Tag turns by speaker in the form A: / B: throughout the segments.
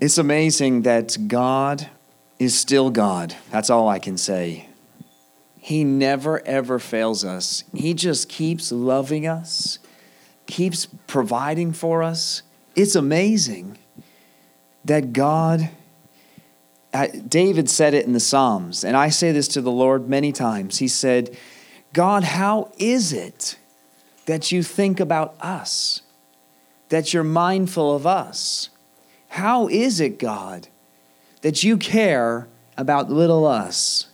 A: It's amazing that God is still God. That's all I can say. He never, ever fails us. He just keeps loving us, keeps providing for us. It's amazing that God, David said it in the Psalms, and I say this to the Lord many times. He said, God, how is it that you think about us, that you're mindful of us? How is it, God, that you care about little us?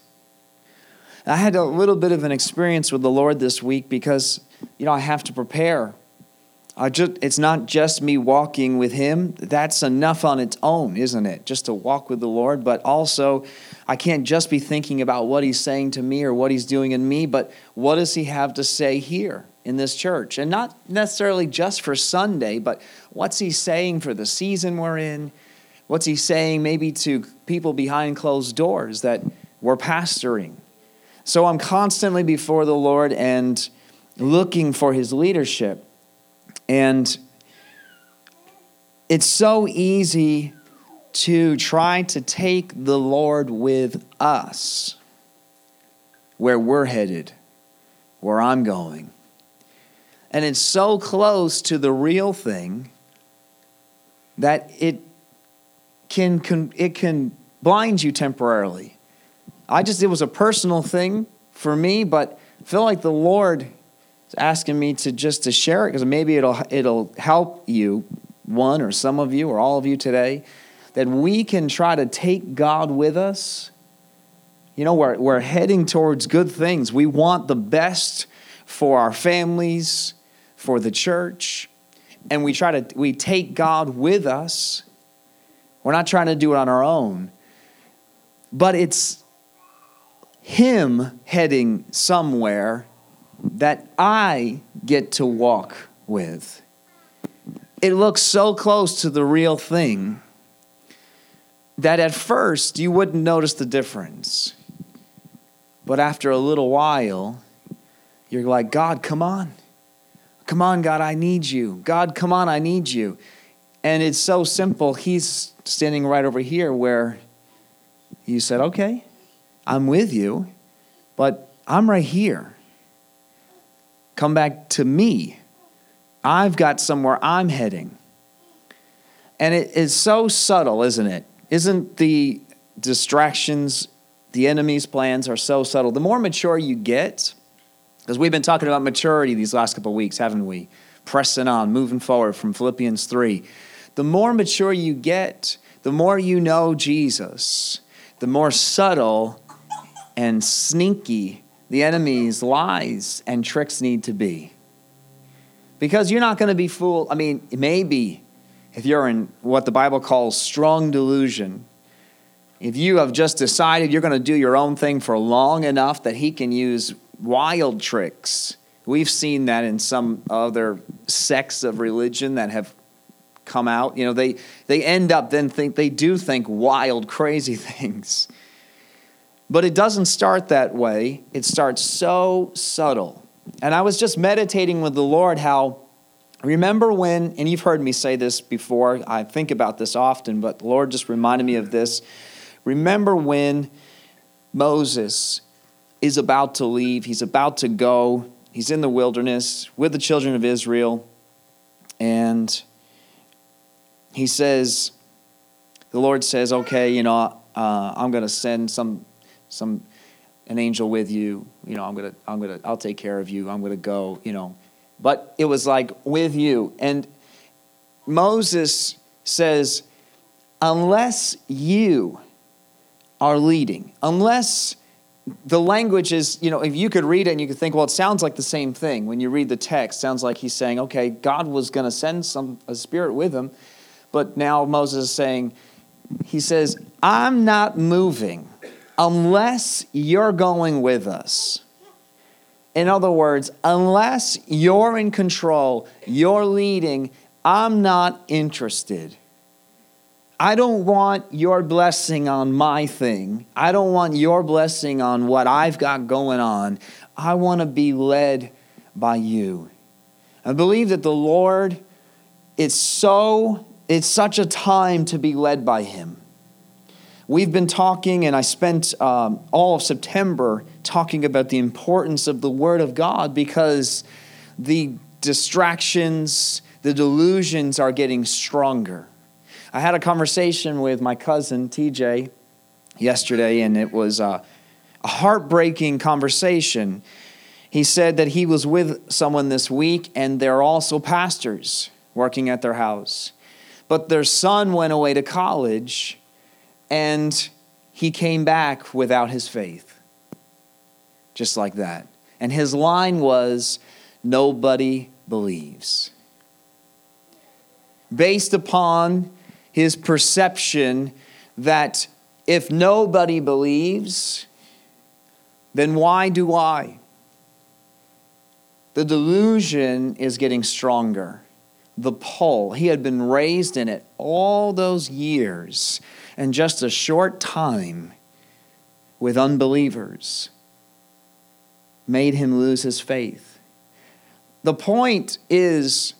A: I had a little bit of an experience with the Lord this week because, you know, I have to prepare. I just, it's not just me walking with Him. That's enough on its own, isn't it? Just to walk with the Lord. But also, I can't just be thinking about what He's saying to me or what He's doing in me, but what does He have to say here in this church? And not necessarily just for Sunday, but What's he saying for the season we're in? What's he saying maybe to people behind closed doors that we're pastoring? So I'm constantly before the Lord and looking for his leadership. And it's so easy to try to take the Lord with us where we're headed, where I'm going. And it's so close to the real thing that it can, can it can blind you temporarily. I just it was a personal thing for me, but I feel like the Lord is asking me to just to share it because maybe it'll it'll help you one or some of you or all of you today that we can try to take God with us. You know, we're, we're heading towards good things. We want the best for our families, for the church, and we try to we take God with us. We're not trying to do it on our own. But it's him heading somewhere that I get to walk with. It looks so close to the real thing that at first you wouldn't notice the difference. But after a little while, you're like, God, come on. Come on, God, I need you. God, come on, I need you. And it's so simple. He's standing right over here where you said, Okay, I'm with you, but I'm right here. Come back to me. I've got somewhere I'm heading. And it is so subtle, isn't it? Isn't the distractions, the enemy's plans are so subtle? The more mature you get, because we've been talking about maturity these last couple weeks, haven't we? Pressing on, moving forward from Philippians 3. The more mature you get, the more you know Jesus, the more subtle and sneaky the enemy's lies and tricks need to be. Because you're not going to be fooled. I mean, maybe if you're in what the Bible calls strong delusion, if you have just decided you're going to do your own thing for long enough that he can use wild tricks. We've seen that in some other sects of religion that have come out. You know, they they end up then think they do think wild, crazy things. But it doesn't start that way. It starts so subtle. And I was just meditating with the Lord how remember when and you've heard me say this before. I think about this often, but the Lord just reminded me of this. Remember when Moses is about to leave, he's about to go. He's in the wilderness with the children of Israel. And he says, the Lord says, okay, you know, uh, I'm going to send some, some, an angel with you. You know, I'm going to, I'm going to, I'll take care of you. I'm going to go, you know. But it was like with you. And Moses says, unless you are leading, unless the language is, you know, if you could read it and you could think, well, it sounds like the same thing. When you read the text, sounds like he's saying, okay, God was going to send some a spirit with him, but now Moses is saying, he says, I'm not moving unless you're going with us. In other words, unless you're in control, you're leading, I'm not interested. I don't want your blessing on my thing. I don't want your blessing on what I've got going on. I want to be led by you. I believe that the Lord it's so it's such a time to be led by him. We've been talking, and I spent um, all of September talking about the importance of the Word of God because the distractions, the delusions are getting stronger. I had a conversation with my cousin, TJ, yesterday, and it was a heartbreaking conversation. He said that he was with someone this week, and they're also pastors working at their house. But their son went away to college, and he came back without his faith. Just like that. And his line was, Nobody believes. Based upon his perception that if nobody believes, then why do I? The delusion is getting stronger. The pull. He had been raised in it all those years and just a short time with unbelievers made him lose his faith. The point is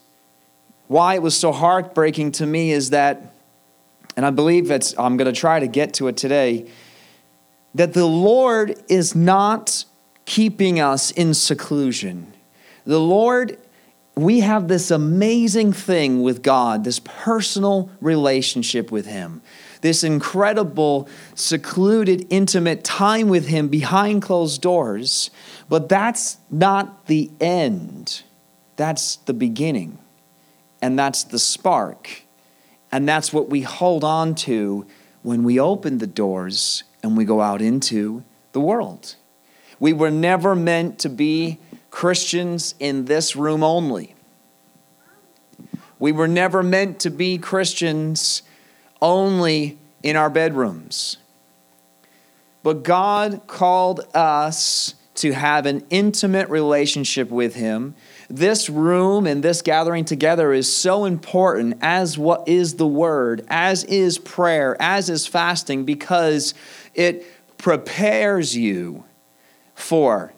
A: why it was so heartbreaking to me is that and I believe that I'm going to try to get to it today, that the Lord is not keeping us in seclusion. The Lord, we have this amazing thing with God, this personal relationship with Him, this incredible, secluded, intimate time with Him behind closed doors. But that's not the end, that's the beginning, and that's the spark and that's what we hold on to when we open the doors and we go out into the world. We were never meant to be Christians in this room only. We were never meant to be Christians only in our bedrooms. But God called us to have an intimate relationship with Him this room and this gathering together is so important as what is the word, as is prayer, as is fasting, because it prepares you for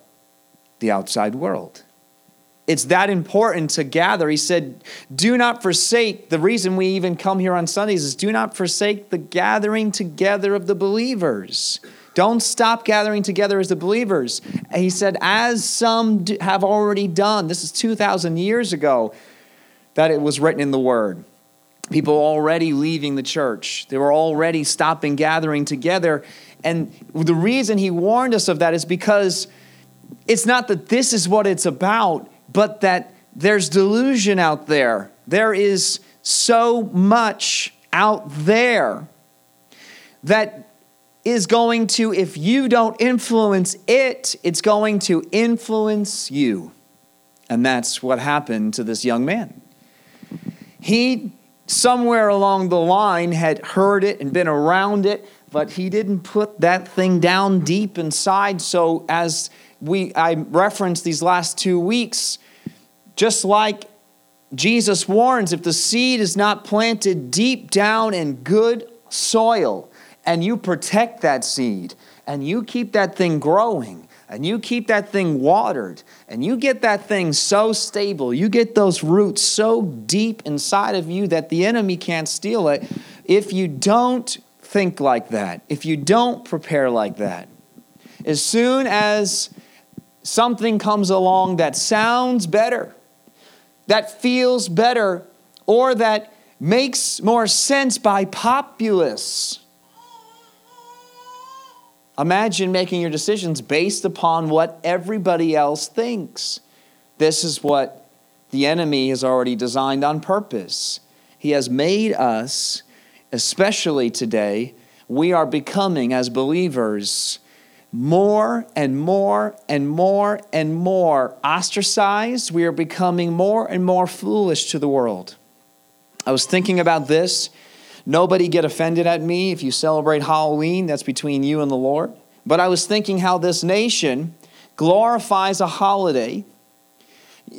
A: the outside world. It's that important to gather. He said, Do not forsake. The reason we even come here on Sundays is do not forsake the gathering together of the believers. Don't stop gathering together as the believers. And he said, as some have already done, this is 2,000 years ago that it was written in the Word. People already leaving the church, they were already stopping gathering together. And the reason he warned us of that is because it's not that this is what it's about, but that there's delusion out there. There is so much out there that is going to, if you don't influence it, it's going to influence you. And that's what happened to this young man. He, somewhere along the line, had heard it and been around it, but he didn't put that thing down deep inside. So, as we, I referenced these last two weeks, just like Jesus warns if the seed is not planted deep down in good soil, and you protect that seed and you keep that thing growing and you keep that thing watered and you get that thing so stable, you get those roots so deep inside of you that the enemy can't steal it. If you don't think like that, if you don't prepare like that, as soon as something comes along that sounds better, that feels better, or that makes more sense by populace, Imagine making your decisions based upon what everybody else thinks. This is what the enemy has already designed on purpose. He has made us, especially today, we are becoming as believers more and more and more and more ostracized. We are becoming more and more foolish to the world. I was thinking about this Nobody get offended at me if you celebrate Halloween, that's between you and the Lord. But I was thinking how this nation glorifies a holiday.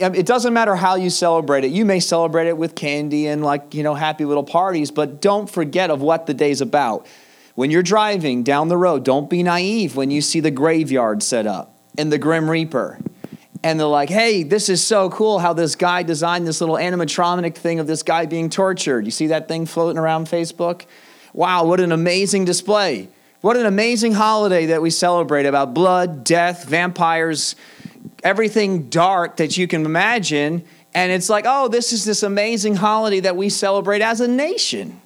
A: Um, it doesn't matter how you celebrate it. You may celebrate it with candy and like, you know, happy little parties, but don't forget of what the day's about. When you're driving down the road, don't be naive when you see the graveyard set up and the Grim Reaper and they're like, hey, this is so cool how this guy designed this little animatronic thing of this guy being tortured. You see that thing floating around Facebook? Wow, what an amazing display. What an amazing holiday that we celebrate about blood, death, vampires, everything dark that you can imagine. And it's like, oh, this is this amazing holiday that we celebrate as a nation.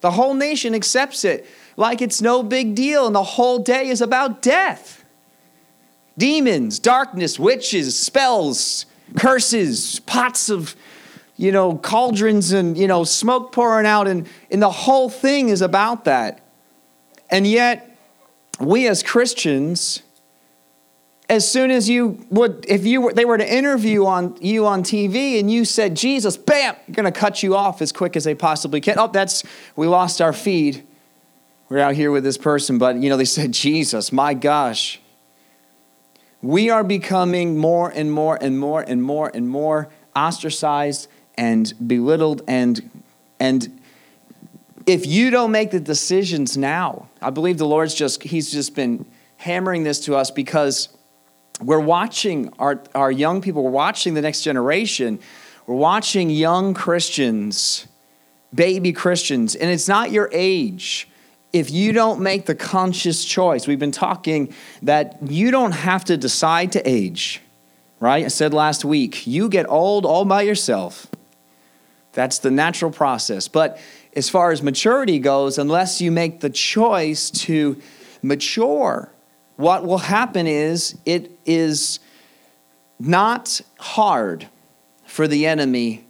A: The whole nation accepts it like it's no big deal, and the whole day is about death demons, darkness, witches, spells, curses, pots of you know cauldrons and you know smoke pouring out and and the whole thing is about that. And yet we as Christians as soon as you would if you were they were to interview on you on TV and you said Jesus bam are going to cut you off as quick as they possibly can. Oh, that's we lost our feed. We're out here with this person but you know they said Jesus, my gosh we are becoming more and more and more and more and more ostracized and belittled and and if you don't make the decisions now i believe the lord's just he's just been hammering this to us because we're watching our, our young people we're watching the next generation we're watching young christians baby christians and it's not your age if you don't make the conscious choice, we've been talking that you don't have to decide to age, right? I said last week, you get old all by yourself. That's the natural process. But as far as maturity goes, unless you make the choice to mature, what will happen is it is not hard for the enemy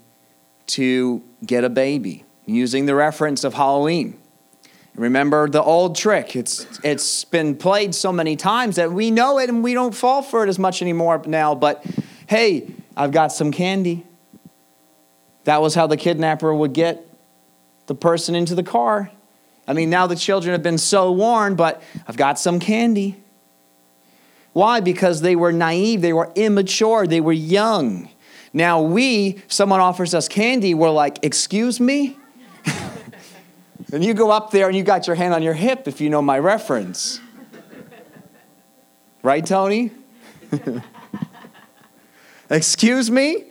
A: to get a baby, using the reference of Halloween Remember the old trick. It's it's been played so many times that we know it and we don't fall for it as much anymore now, but hey, I've got some candy. That was how the kidnapper would get the person into the car. I mean, now the children have been so warned, but I've got some candy. Why? Because they were naive, they were immature, they were young. Now we, someone offers us candy, we're like, "Excuse me?" And you go up there and you got your hand on your hip, if you know my reference. Right, Tony? Excuse me?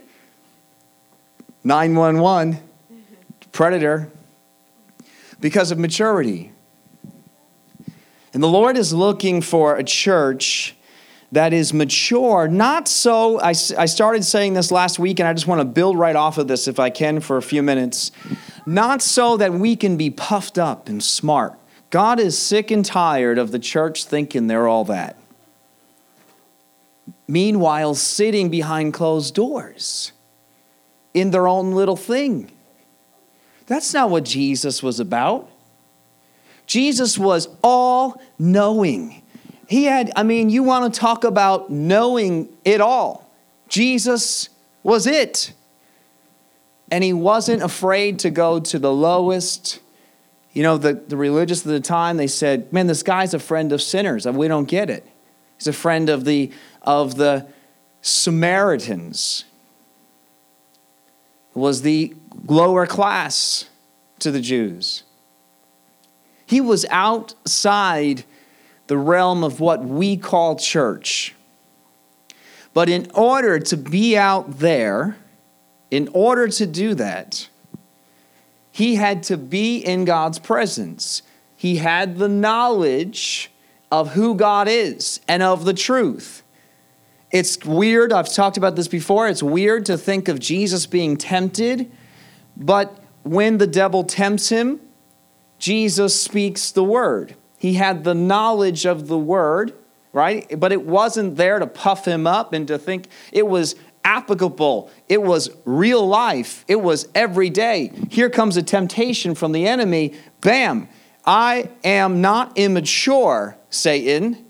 A: 911, predator, because of maturity. And the Lord is looking for a church that is mature, not so. I, I started saying this last week, and I just want to build right off of this if I can for a few minutes not so that we can be puffed up and smart. God is sick and tired of the church thinking they're all that. Meanwhile, sitting behind closed doors in their own little thing. That's not what Jesus was about. Jesus was all knowing. He had, I mean, you want to talk about knowing it all. Jesus was it. And he wasn't afraid to go to the lowest. You know, the, the religious of the time, they said, man, this guy's a friend of sinners, and we don't get it. He's a friend of the, of the Samaritans. It was the lower class to the Jews. He was outside the realm of what we call church. But in order to be out there, in order to do that, he had to be in God's presence. He had the knowledge of who God is and of the truth. It's weird, I've talked about this before. It's weird to think of Jesus being tempted, but when the devil tempts him, Jesus speaks the word. He had the knowledge of the word, right? But it wasn't there to puff him up and to think, it was applicable. It was real life. It was every day. Here comes a temptation from the enemy. Bam! I am not immature, Satan.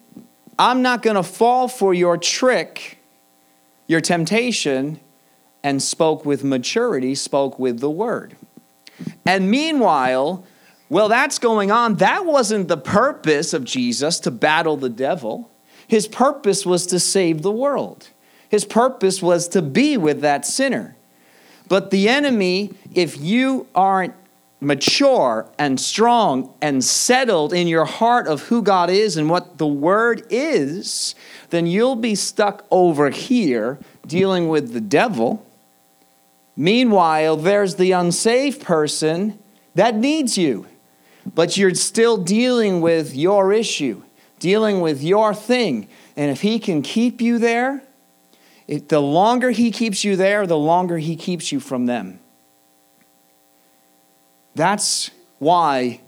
A: I'm not going to fall for your trick, your temptation, and spoke with maturity, spoke with the word. And meanwhile, well, that's going on. That wasn't the purpose of Jesus to battle the devil. His purpose was to save the world. His purpose was to be with that sinner. But the enemy, if you aren't mature and strong and settled in your heart of who God is and what the Word is, then you'll be stuck over here dealing with the devil. Meanwhile, there's the unsaved person that needs you, but you're still dealing with your issue, dealing with your thing. And if he can keep you there, it, the longer he keeps you there, the longer he keeps you from them. That's why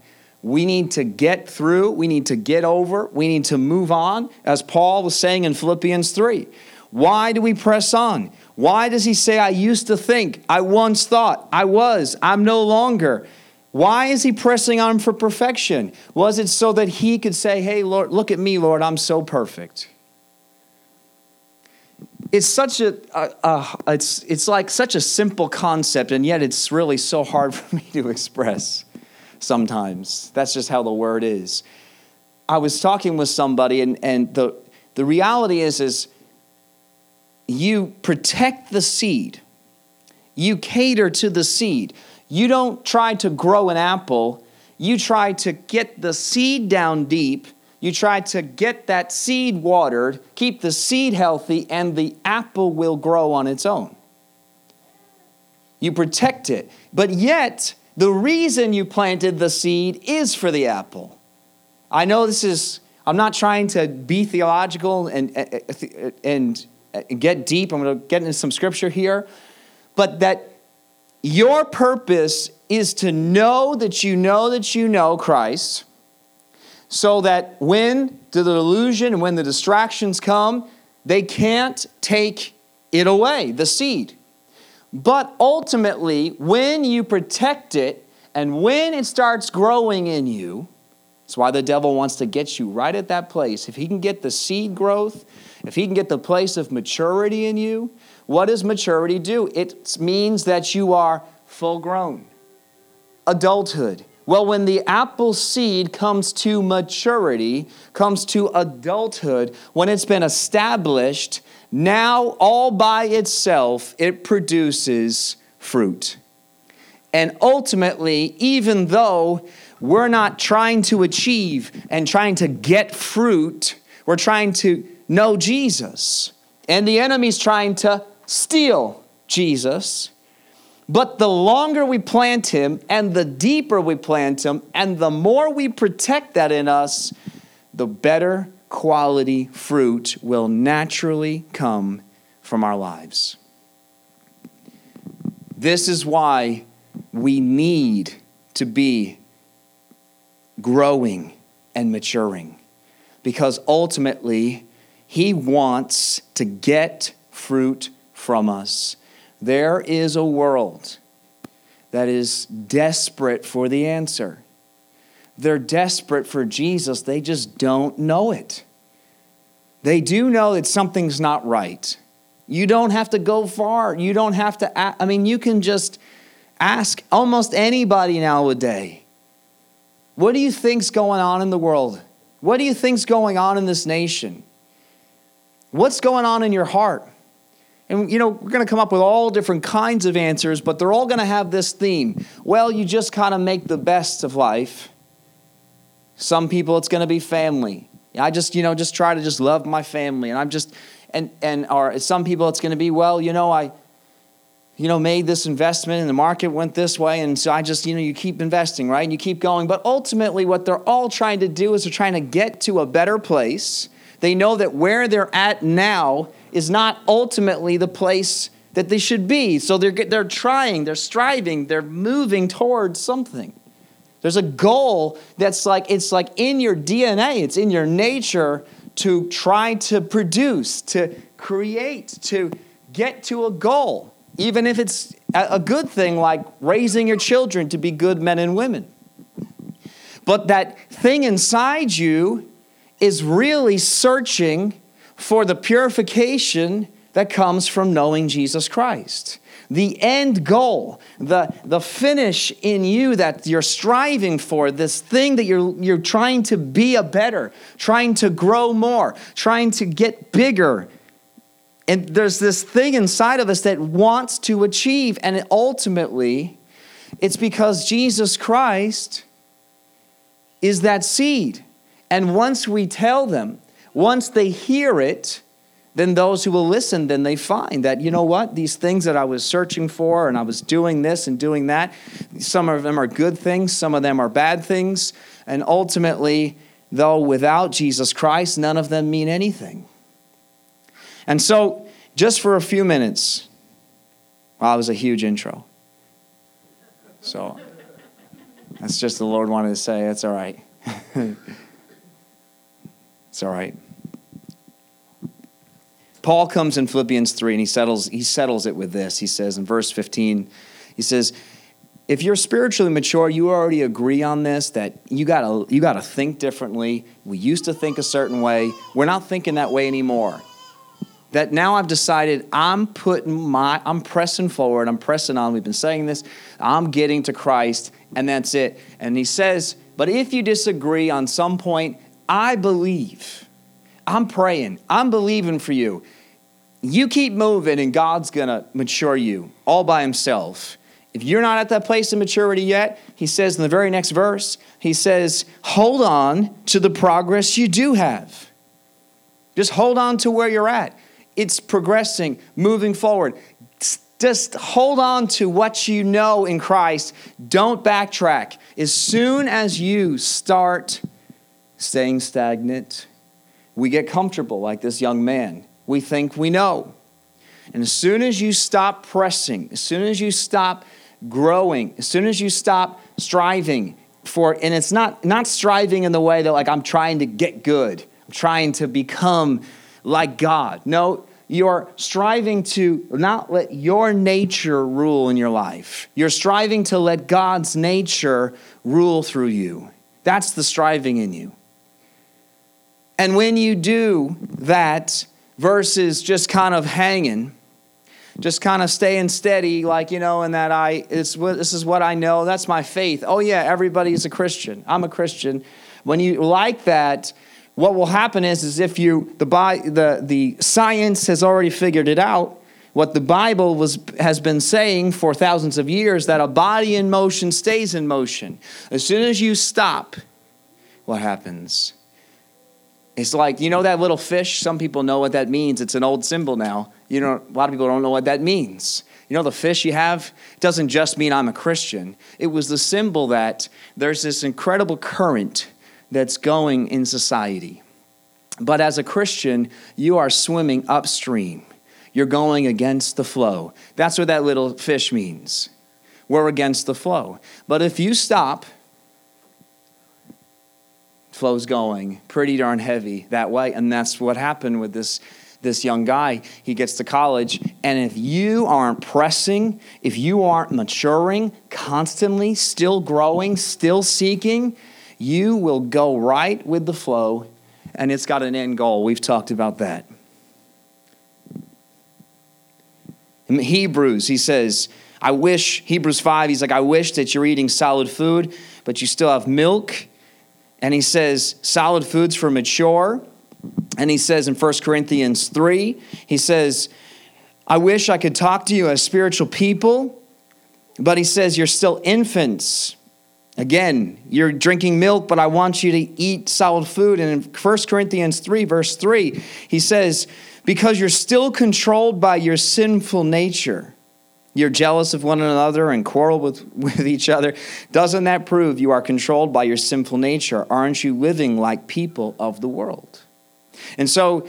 A: we need to get through, we need to get over, we need to move on, as Paul was saying in Philippians 3. Why do we press on? Why does he say, I used to think, I once thought, I was, I'm no longer? Why is he pressing on for perfection? Was it so that he could say, Hey, Lord, look at me, Lord, I'm so perfect? it's such a it's it's like such a simple concept, and yet it's really so hard for me to express. Sometimes that's just how the word is. I was talking with somebody, and and the the reality is is you protect the seed, you cater to the seed. You don't try to grow an apple. You try to get the seed down deep you try to get that seed watered, keep the seed healthy, and the apple will grow on its own. You protect it. But yet, the reason you planted the seed is for the apple. I know this is, I'm not trying to be theological and, uh, uh, uh, and, and get deep. I'm going to get into some scripture here. But that your purpose is to know that you know that you know Christ so that when the delusion and when the distractions come, they can't take it away, the seed. But ultimately, when you protect it and when it starts growing in you, that's why the devil wants to get you right at that place. If he can get the seed growth, if he can get the place of maturity in you, what does maturity do? It means that you are full grown, adulthood, well, when the apple seed comes to maturity, comes to adulthood, when it's been established, now all by itself it produces fruit. And ultimately, even though we're not trying to achieve and trying to get fruit, we're trying to know Jesus. And the enemy's trying to steal Jesus. But the longer we plant him and the deeper we plant him and the more we protect that in us, the better quality fruit will naturally come from our lives. This is why we need to be growing and maturing because ultimately, He wants to get fruit from us there is a world that is desperate for the answer. They're desperate for Jesus, they just don't know it. They do know that something's not right. You don't have to go far. You don't have to, ask. I mean, you can just ask almost anybody nowadays. What do you think's going on in the world? What do you think's going on in this nation? What's going on in your heart? And you know, we're going to come up with all different kinds of answers, but they're all going to have this theme. Well, you just kind of make the best of life. Some people it's going to be family. I just, you know, just try to just love my family and I'm just and and or some people it's going to be, well, you know, I you know, made this investment and the market went this way. And so I just, you know, you keep investing, right? And you keep going. But ultimately, what they're all trying to do is they're trying to get to a better place they know that where they're at now is not ultimately the place that they should be. So they're, they're trying, they're striving, they're moving towards something. There's a goal that's like, it's like in your DNA, it's in your nature to try to produce, to create, to get to a goal, even if it's a good thing like raising your children to be good men and women. But that thing inside you is really searching for the purification that comes from knowing Jesus Christ. The end goal, the, the finish in you that you're striving for, this thing that you're, you're trying to be a better, trying to grow more, trying to get bigger. And there's this thing inside of us that wants to achieve, and ultimately, it's because Jesus Christ is that seed and once we tell them, once they hear it, then those who will listen, then they find that, you know what, these things that I was searching for and I was doing this and doing that, some of them are good things, some of them are bad things. And ultimately, though, without Jesus Christ, none of them mean anything. And so, just for a few minutes, well, that was a huge intro. So, that's just the Lord wanted to say, that's all right. It's all right. Paul comes in Philippians 3 and he settles, he settles it with this. He says in verse 15, he says, if you're spiritually mature, you already agree on this that you gotta you gotta think differently. We used to think a certain way. We're not thinking that way anymore. That now I've decided I'm putting my I'm pressing forward, I'm pressing on. We've been saying this. I'm getting to Christ, and that's it. And he says, but if you disagree on some point, I believe. I'm praying. I'm believing for you. You keep moving, and God's going to mature you all by Himself. If you're not at that place of maturity yet, He says in the very next verse, He says, hold on to the progress you do have. Just hold on to where you're at. It's progressing, moving forward. Just hold on to what you know in Christ. Don't backtrack. As soon as you start staying stagnant. We get comfortable like this young man. We think we know. And as soon as you stop pressing, as soon as you stop growing, as soon as you stop striving for and it's not not striving in the way that like I'm trying to get good, I'm trying to become like God. No, you're striving to not let your nature rule in your life. You're striving to let God's nature rule through you. That's the striving in you. And when you do that versus just kind of hanging, just kind of staying steady, like, you know, and that I, it's, this is what I know, that's my faith. Oh, yeah, everybody's a Christian. I'm a Christian. When you like that, what will happen is, is if you, the, the, the science has already figured it out, what the Bible was, has been saying for thousands of years that a body in motion stays in motion. As soon as you stop, what happens? It's like, you know that little fish? Some people know what that means. It's an old symbol now. You know, a lot of people don't know what that means. You know, the fish you have doesn't just mean I'm a Christian. It was the symbol that there's this incredible current that's going in society. But as a Christian, you are swimming upstream. You're going against the flow. That's what that little fish means. We're against the flow. But if you stop flow's going pretty darn heavy that way. And that's what happened with this this young guy, he gets to college, and if you aren't pressing, if you aren't maturing, constantly, still growing, still seeking, you will go right with the flow, and it's got an end goal. We've talked about that. In Hebrews, he says, I wish, Hebrews 5, he's like, I wish that you're eating solid food, but you still have milk and he says solid foods for mature. And he says in 1 Corinthians 3, he says, I wish I could talk to you as spiritual people, but he says, You're still infants. Again, you're drinking milk, but I want you to eat solid food. And in 1 Corinthians 3, verse 3, he says, Because you're still controlled by your sinful nature. You're jealous of one another and quarrel with, with each other. Doesn't that prove you are controlled by your sinful nature? Aren't you living like people of the world? And so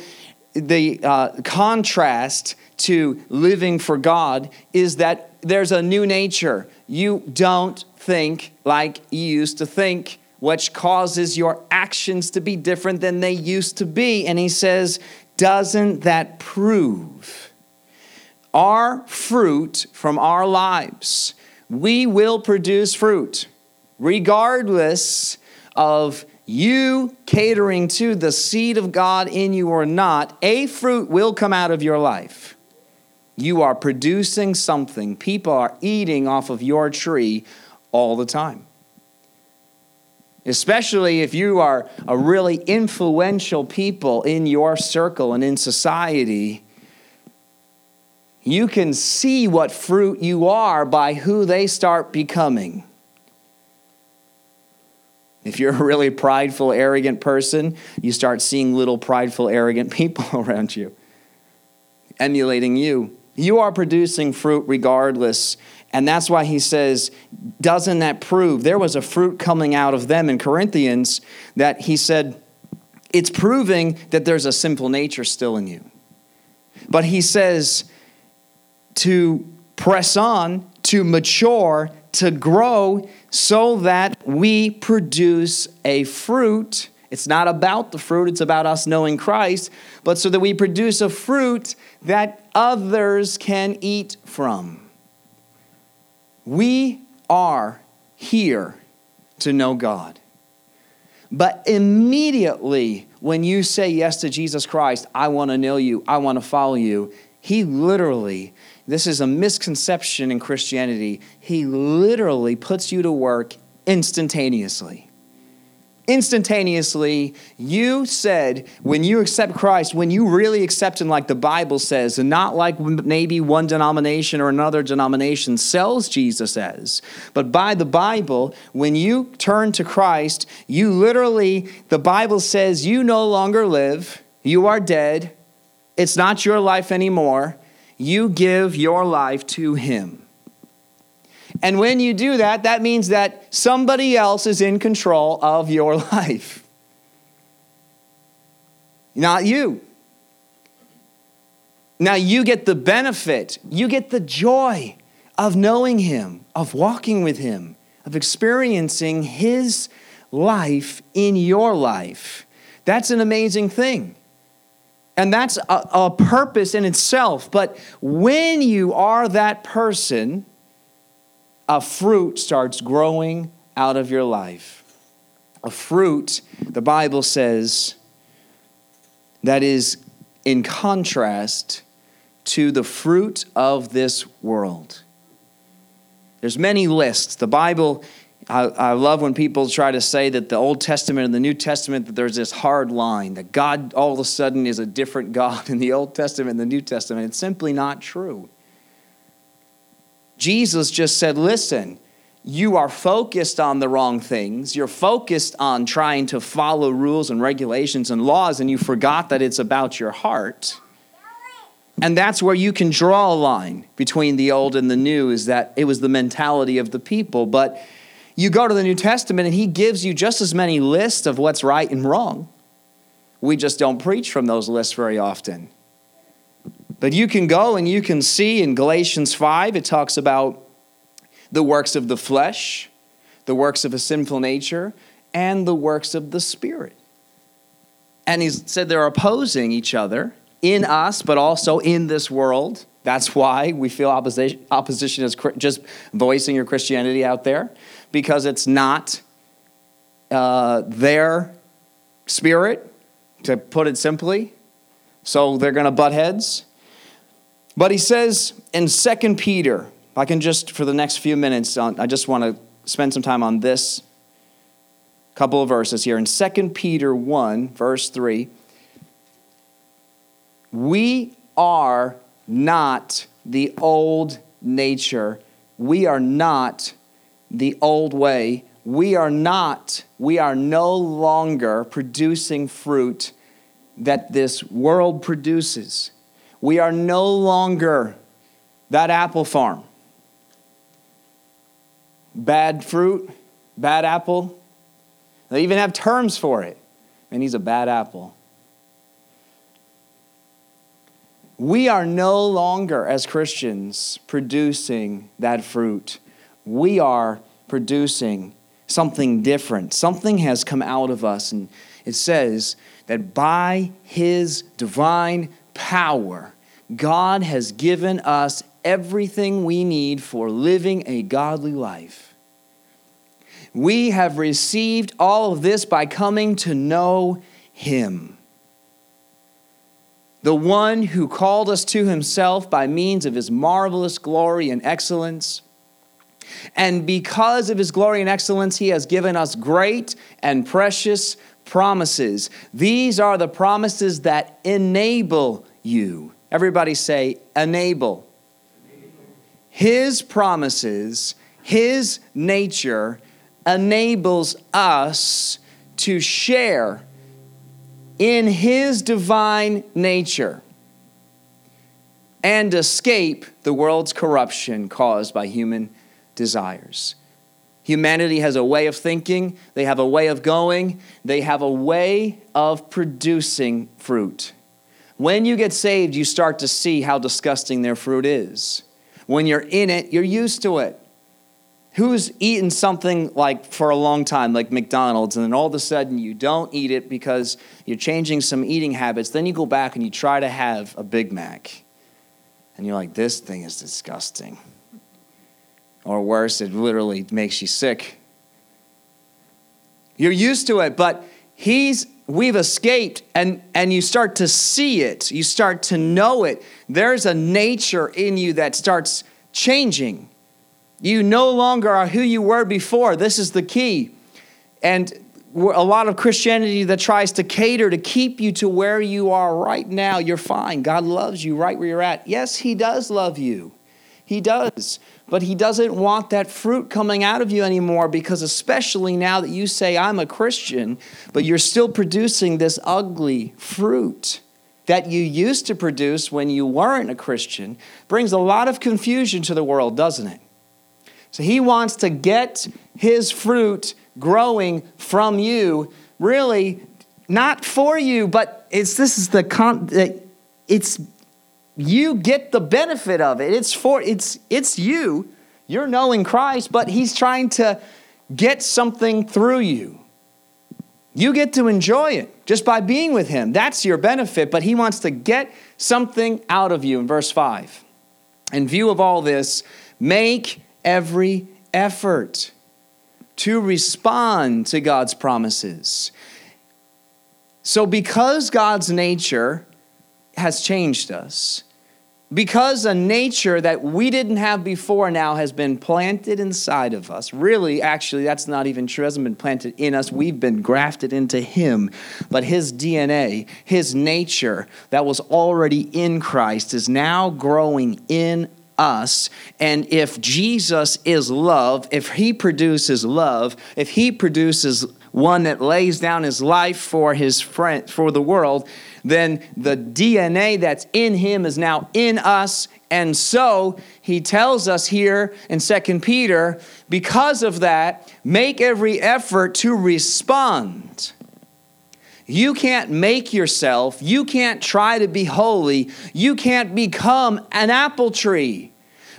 A: the uh, contrast to living for God is that there's a new nature. You don't think like you used to think, which causes your actions to be different than they used to be. And he says, Doesn't that prove? our fruit from our lives. We will produce fruit regardless of you catering to the seed of God in you or not. A fruit will come out of your life. You are producing something. People are eating off of your tree all the time. Especially if you are a really influential people in your circle and in society, you can see what fruit you are by who they start becoming. If you're a really prideful, arrogant person, you start seeing little prideful, arrogant people around you, emulating you. You are producing fruit regardless. And that's why he says, doesn't that prove? There was a fruit coming out of them in Corinthians that he said, it's proving that there's a sinful nature still in you. But he says, to press on, to mature, to grow, so that we produce a fruit. It's not about the fruit, it's about us knowing Christ, but so that we produce a fruit that others can eat from. We are here to know God. But immediately when you say yes to Jesus Christ, I want to know you, I want to follow you, He literally this is a misconception in Christianity. He literally puts you to work instantaneously. Instantaneously, you said when you accept Christ, when you really accept Him, like the Bible says, and not like maybe one denomination or another denomination sells Jesus as, but by the Bible, when you turn to Christ, you literally, the Bible says, you no longer live, you are dead, it's not your life anymore you give your life to Him. And when you do that, that means that somebody else is in control of your life, not you. Now you get the benefit, you get the joy of knowing Him, of walking with Him, of experiencing His life in your life. That's an amazing thing. And that's a, a, purpose in itself. But when you are that person, a fruit starts growing out of your life. A fruit, the Bible says, that is in contrast to the fruit of this world. There's many lists. The Bible I, I, love when people try to say that the Old Testament and the New Testament, that there's this hard line, that God all of a sudden is a different God in the Old Testament and the New Testament. It's simply not true. Jesus just said, listen, you are focused on the wrong things. You're focused on trying to follow rules and regulations and laws, and you forgot that it's about your heart. And that's where you can draw a line between the old and the new, is that it was the mentality of the people. But you go to the New Testament and he gives you just as many lists of what's right and wrong. We just don't preach from those lists very often. But you can go and you can see in Galatians 5, it talks about the works of the flesh, the works of a sinful nature, and the works of the Spirit. And he said they're opposing each other in us, but also in this world. That's why we feel opposition, opposition is just voicing your Christianity out there because it's not uh, their spirit, to put it simply. So they're going to butt heads. But he says in 2 Peter, I can just, for the next few minutes, I just want to spend some time on this couple of verses here. In 2 Peter 1, verse 3, we are not the old nature. We are not the old way, we are not, we are no longer producing fruit that this world produces. We are no longer that apple farm. Bad fruit, bad apple. They even have terms for it. And he's a bad apple. We are no longer, as Christians, producing that fruit we are producing something different. Something has come out of us. And it says that by his divine power, God has given us everything we need for living a godly life. We have received all of this by coming to know him. The one who called us to himself by means of his marvelous glory and excellence and because of his glory and excellence, he has given us great and precious promises. These are the promises that enable you. Everybody say, enable. His promises, his nature enables us to share in his divine nature and escape the world's corruption caused by human desires. Humanity has a way of thinking, they have a way of going, they have a way of producing fruit. When you get saved, you start to see how disgusting their fruit is. When you're in it, you're used to it. Who's eaten something like for a long time, like McDonald's, and then all of a sudden you don't eat it because you're changing some eating habits? Then you go back and you try to have a Big Mac, and you're like, this thing is disgusting or worse, it literally makes you sick. You're used to it, but he's we've escaped and and you start to see it. You start to know it. There's a nature in you that starts changing. You no longer are who you were before. This is the key. And a lot of Christianity that tries to cater to keep you to where you are right now, you're fine. God loves you right where you're at. Yes, He does love you. He does but he doesn't want that fruit coming out of you anymore because, especially now that you say, I'm a Christian, but you're still producing this ugly fruit that you used to produce when you weren't a Christian, brings a lot of confusion to the world, doesn't it? So he wants to get his fruit growing from you, really not for you, but it's this is the con- it's you get the benefit of it. It's for it's it's you. You're knowing Christ, but he's trying to get something through you. You get to enjoy it just by being with him. That's your benefit, but he wants to get something out of you in verse 5. In view of all this, make every effort to respond to God's promises. So, because God's nature has changed us. Because a nature that we didn't have before now has been planted inside of us. Really, actually, that's not even true. It hasn't been planted in us. We've been grafted into Him. But His DNA, His nature that was already in Christ, is now growing in us. And if Jesus is love, if he produces love, if he produces one that lays down his life for his friend for the world, then the DNA that's in him is now in us. And so he tells us here in 2 Peter, because of that, make every effort to respond. You can't make yourself, you can't try to be holy, you can't become an apple tree.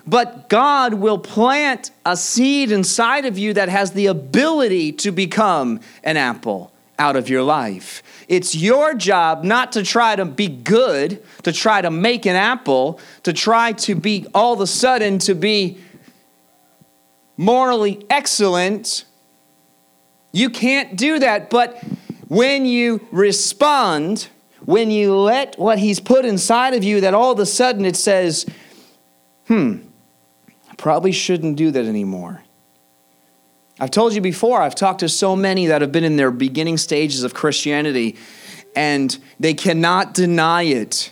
A: But God will plant a seed inside of you that has the ability to become an apple out of your life. It's your job not to try to be good, to try to make an apple, to try to be all of a sudden to be morally excellent. You can't do that, but when you respond, when you let what he's put inside of you, that all of a sudden it says, hmm, I probably shouldn't do that anymore. I've told you before, I've talked to so many that have been in their beginning stages of Christianity and they cannot deny it.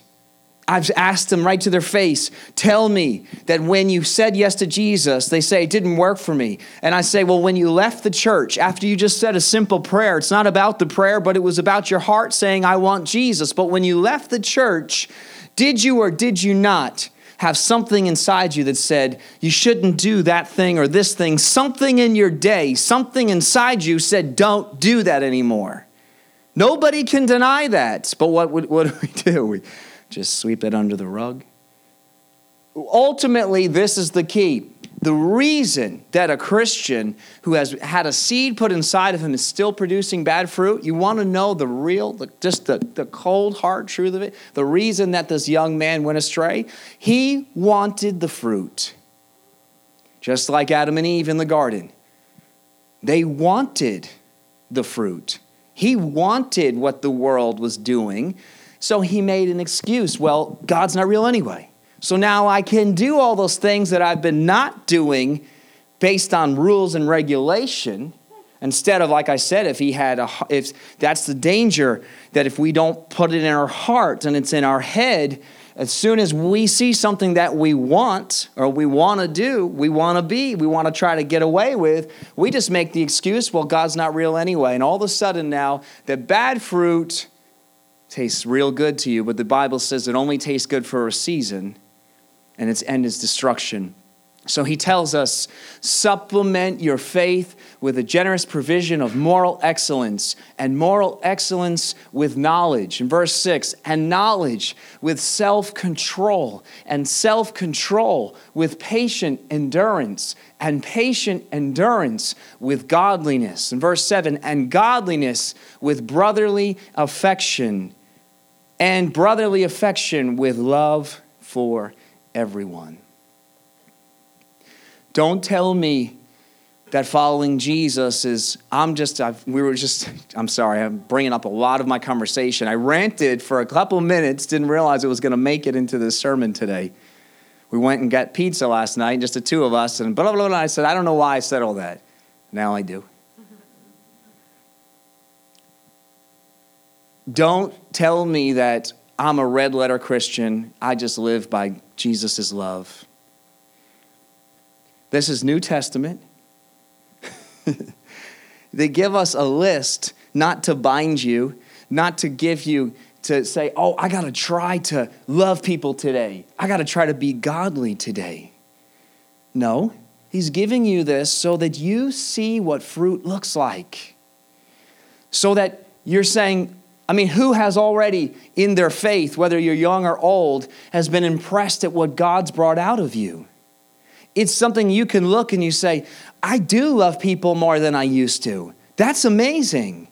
A: I've asked them right to their face, tell me that when you said yes to Jesus, they say it didn't work for me. And I say, well, when you left the church, after you just said a simple prayer, it's not about the prayer, but it was about your heart saying, I want Jesus. But when you left the church, did you or did you not have something inside you that said, you shouldn't do that thing or this thing. Something in your day, something inside you said, don't do that anymore. Nobody can deny that. But what, what do we do? We just sweep it under the rug. Ultimately, this is the key. The reason that a Christian who has had a seed put inside of him is still producing bad fruit, you want to know the real, the, just the, the cold, hard truth of it? The reason that this young man went astray? He wanted the fruit. Just like Adam and Eve in the garden, they wanted the fruit. He wanted what the world was doing, so he made an excuse. Well, God's not real anyway. So now I can do all those things that I've been not doing based on rules and regulation instead of like i said if he had a if that's the danger that if we don't put it in our heart and it's in our head as soon as we see something that we want or we want to do we want to be we want to try to get away with we just make the excuse well god's not real anyway and all of a sudden now the bad fruit tastes real good to you but the bible says it only tastes good for a season and its end is destruction. So he tells us supplement your faith with a generous provision of moral excellence, and moral excellence with knowledge. In verse 6, and knowledge with self control, and self control with patient endurance, and patient endurance with godliness. In verse 7, and godliness with brotherly affection, and brotherly affection with love for everyone. Don't tell me that following Jesus is, I'm just, I've, we were just, I'm sorry, I'm bringing up a lot of my conversation. I ranted for a couple minutes, didn't realize it was going to make it into this sermon today. We went and got pizza last night, just the two of us, and blah, blah, blah. And I said, I don't know why I said all that. Now I do. don't tell me that I'm a red letter Christian. I just live by Jesus' love. This is New Testament. they give us a list not to bind you, not to give you to say, oh, I got to try to love people today. I got to try to be godly today. No, he's giving you this so that you see what fruit looks like. So that you're saying, I mean, who has already in their faith, whether you're young or old, has been impressed at what God's brought out of you? It's something you can look and you say, I do love people more than I used to. That's amazing.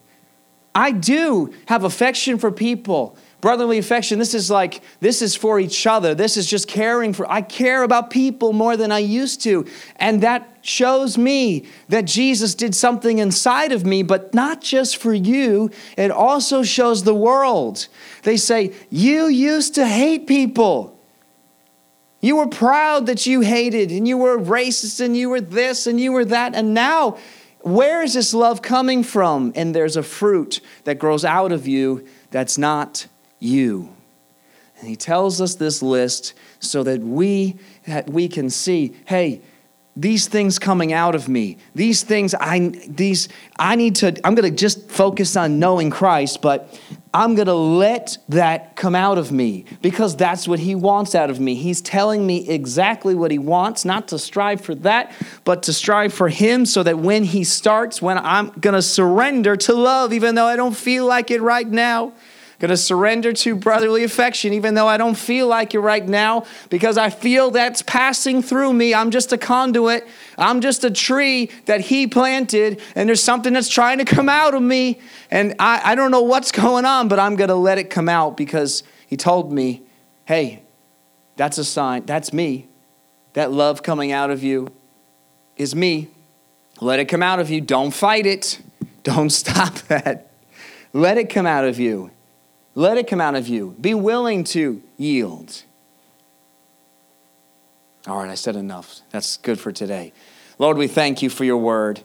A: I do have affection for people Brotherly affection, this is like, this is for each other. This is just caring for, I care about people more than I used to. And that shows me that Jesus did something inside of me, but not just for you, it also shows the world. They say, You used to hate people. You were proud that you hated, and you were racist, and you were this, and you were that, and now where is this love coming from? And there's a fruit that grows out of you that's not you. And he tells us this list so that we, that we can see hey, these things coming out of me, these things I, these, I need to, I'm going to just focus on knowing Christ, but I'm going to let that come out of me because that's what he wants out of me. He's telling me exactly what he wants, not to strive for that, but to strive for him so that when he starts, when I'm going to surrender to love, even though I don't feel like it right now. Gonna surrender to brotherly affection, even though I don't feel like it right now, because I feel that's passing through me. I'm just a conduit, I'm just a tree that He planted, and there's something that's trying to come out of me. And I, I don't know what's going on, but I'm gonna let it come out because He told me, hey, that's a sign, that's me. That love coming out of you is me. Let it come out of you. Don't fight it. Don't stop that. Let it come out of you. Let it come out of you. Be willing to yield. All right, I said enough. That's good for today. Lord, we thank you for your word.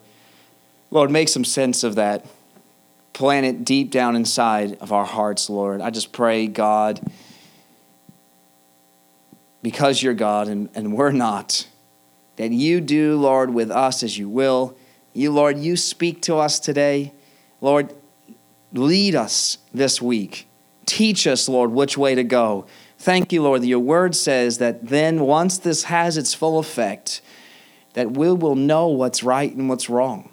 A: Lord, make some sense of that. Plant it deep down inside of our hearts, Lord. I just pray, God, because you're God and, and we're not, that you do, Lord, with us as you will. You, Lord, you speak to us today. Lord, lead us this week Teach us, Lord, which way to go. Thank you, Lord, that your word says that then once this has its full effect, that we will know what's right and what's wrong.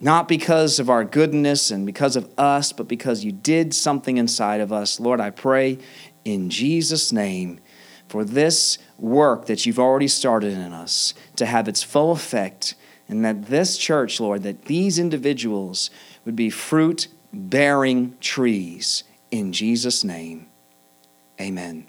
A: Not because of our goodness and because of us, but because you did something inside of us. Lord, I pray in Jesus' name for this work that you've already started in us to have its full effect, and that this church, Lord, that these individuals would be fruit bearing trees. In Jesus' name, amen.